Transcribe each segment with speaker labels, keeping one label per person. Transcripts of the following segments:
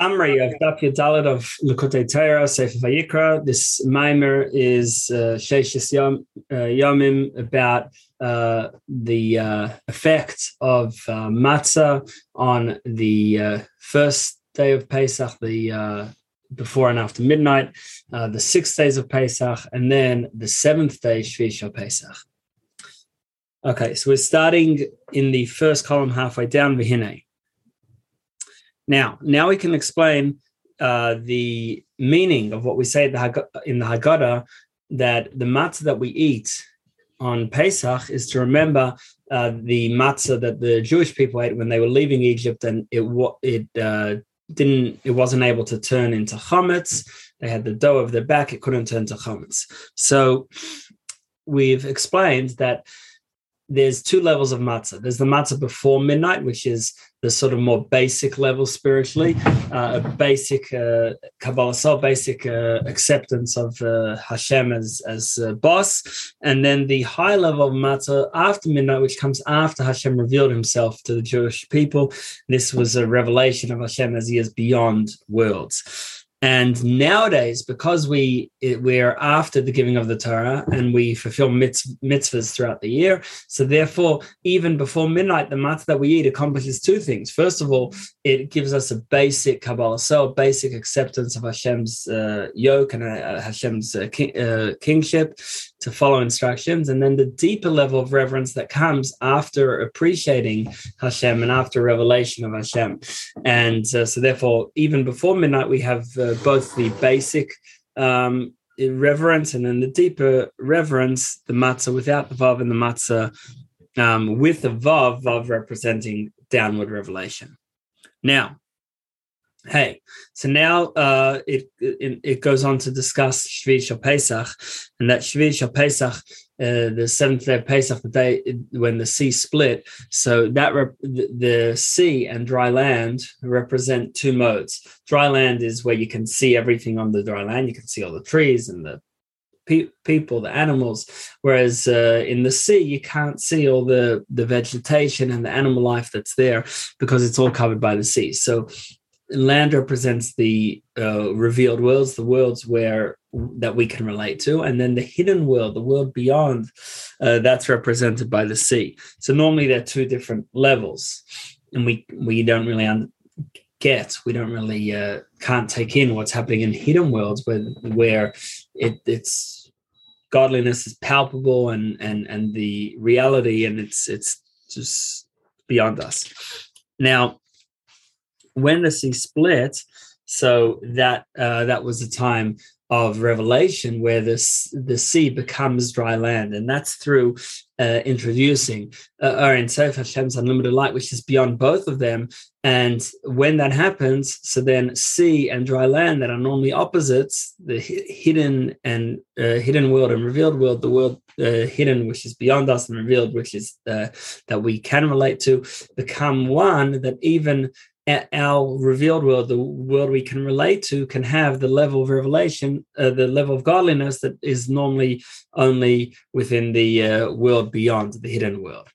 Speaker 1: Amri of Daf Dalit of Likkutei Torah, Sefer Vayikra. This mimer is uh, Sheishis Yom, uh, Yomim about uh, the uh, effect of uh, matzah on the uh, first day of Pesach, the uh, before and after midnight, uh, the six days of Pesach, and then the seventh day, Shvi Pesach. Okay, so we're starting in the first column halfway down, Vihine. Now, now we can explain uh, the meaning of what we say in the Haggadah that the matzah that we eat on Pesach is to remember uh, the matzah that the Jewish people ate when they were leaving Egypt, and it it uh, didn't it wasn't able to turn into chametz. They had the dough of their back; it couldn't turn to chametz. So we've explained that there's two levels of matzah. There's the matzah before midnight, which is the sort of more basic level spiritually, uh, a basic uh, Kabbalah soul, basic uh, acceptance of uh, Hashem as as boss, and then the high level of matzah after midnight, which comes after Hashem revealed Himself to the Jewish people. This was a revelation of Hashem as He is beyond worlds. And nowadays, because we we're after the giving of the Torah and we fulfill mitzvahs throughout the year, so therefore, even before midnight, the matzah that we eat accomplishes two things. First of all, it gives us a basic Kabbalah, so a basic acceptance of Hashem's uh, yoke and uh, Hashem's uh, king, uh, kingship to follow instructions, and then the deeper level of reverence that comes after appreciating Hashem and after revelation of Hashem. And uh, so, therefore, even before midnight, we have uh, both the basic um, reverence and then the deeper reverence, the matzah without the vav and the matzah um, with the vav, vav representing downward revelation. Now, hey, so now uh, it, it, it goes on to discuss Shvi Pesach, and that Shvi Pesach uh, the seventh day of Pesach, the day when the sea split. So that rep- the, sea and dry land represent two modes. Dry land is where you can see everything on the dry land. You can see all the trees and the pe- people, the animals. Whereas uh, in the sea, you can't see all the the vegetation and the animal life that's there because it's all covered by the sea. So land represents the uh, revealed worlds, the worlds where that we can relate to, and then the hidden world, the world beyond, uh, that's represented by the sea. So normally they're two different levels, and we we don't really un- get, we don't really uh, can't take in what's happening in hidden worlds where where it, it's godliness is palpable and and and the reality, and it's it's just beyond us. Now when the sea split, so that uh, that was the time of revelation where this the sea becomes dry land, and that's through uh, introducing uh, Ein Sof Hashem's unlimited light, which is beyond both of them. And when that happens, so then sea and dry land that are normally opposites, the hidden and uh, hidden world and revealed world, the world uh, hidden, which is beyond us, and revealed, which is uh, that we can relate to, become one. That even our revealed world, the world we can relate to, can have the level of revelation, uh, the level of godliness that is normally only within the uh, world beyond the hidden world.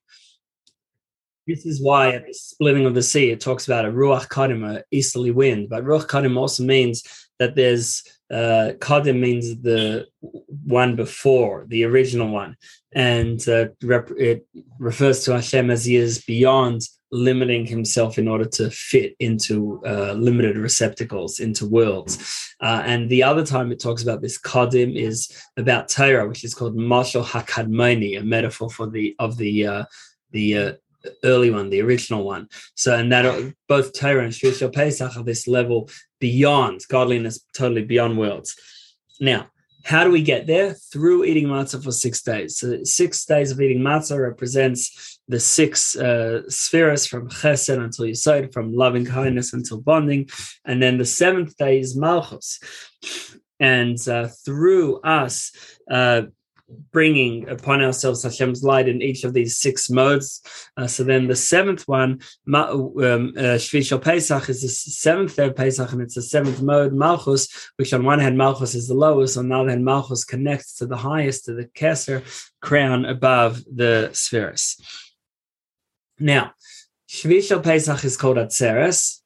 Speaker 1: This is why at the splitting of the sea, it talks about a ruach kadim, a easterly wind. But ruach kadim also means that there's uh, kadim means the one before the original one, and uh, rep- it refers to Hashem as he is beyond limiting himself in order to fit into uh, limited receptacles, into worlds. Uh, and the other time it talks about this kadim is about Torah, which is called Mashal Hakadmoni, a metaphor for the of the uh, the uh, early one, the original one. So, and that both Torah and Shvi Pesach are this level beyond godliness, totally beyond worlds. Now, how do we get there? Through eating matzah for six days. So six days of eating matzah represents the six uh, spheres from chesed until yisod, from loving kindness until bonding. And then the seventh day is malchus. And uh, through us uh, bringing upon ourselves Hashem's light in each of these six modes. Uh, so then the seventh one, um, uh, Pesach, is the seventh day of Pesach, and it's the seventh mode, Malchus, which on one hand Malchus is the lowest, on the other hand Malchus connects to the highest, to the Kesser crown above the spheres. Now, Shvi Pesach is called Atzeres.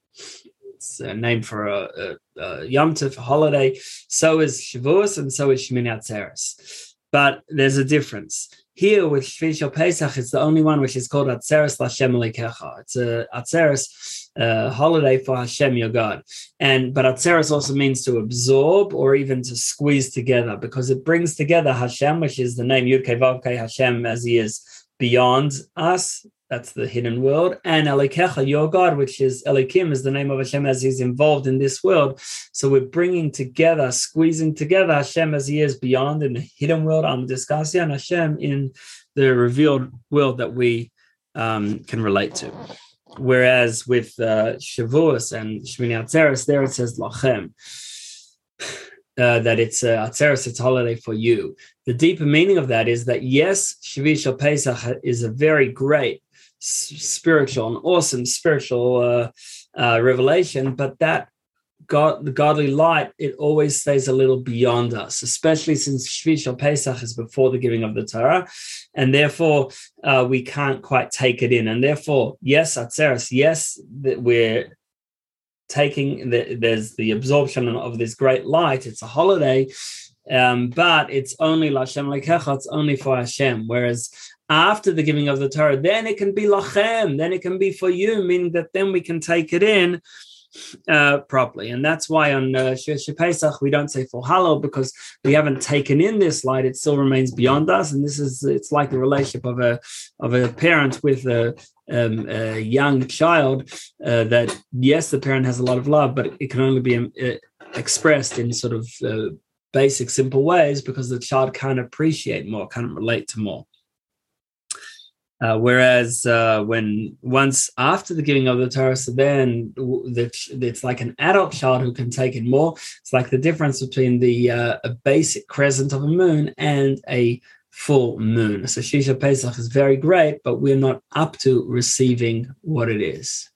Speaker 1: it's a name for a, a, a Yom Tov, holiday. So is Shavuos, and so is Shemini Atzeres. But there's a difference. Here with Shvi Pesach, it's the only one which is called Atzeres Lashem Lekecha. It's a Atzeres uh, holiday for Hashem, your God. And but Atzeres also means to absorb or even to squeeze together because it brings together Hashem, which is the name Yud Kei Hashem, as He is beyond us, that's the hidden world, and Elokecha, your God, which is Elokim, is the name of Hashem as He's involved in this world. So we're bringing together, squeezing together Hashem as He is beyond in the hidden world, Am discussing and Hashem in the revealed world that we um, can relate to. Whereas with uh, Shavuos and Shmini Atzeres, there it says Lachem. Uh, that it's a uh, Atzeres, it's holiday for you. The deeper meaning of that is that yes, Shvi Pesach is a very great spiritual and awesome spiritual uh, uh, revelation, but that God, the godly light, it always stays a little beyond us, especially since Shvi Pesach is before the giving of the Torah, and therefore uh, we can't quite take it in. And therefore, yes, Atzeres, yes, that we're taking the, there's the absorption of this great light. It's a holiday, um, but it's only Lashem Lekecha, it's only for Hashem. Whereas after the giving of the Torah, then it can be lachem, then it can be for you, meaning that then we can take it in uh, properly. And that's why on uh, Pesach we don't say for Hallel because we haven't taken in this light; it still remains beyond us. And this is it's like the relationship of a of a parent with a, um, a young child. Uh, that yes, the parent has a lot of love, but it can only be um, uh, expressed in sort of uh, basic, simple ways because the child can't appreciate more, can't relate to more. Uh, whereas uh, when once after the giving of the Torah, so then the, it's like an adult child who can take in more. It's like the difference between the uh, a basic crescent of a moon and a full moon. So Shisha Pesach is very great, but we're not up to receiving what it is.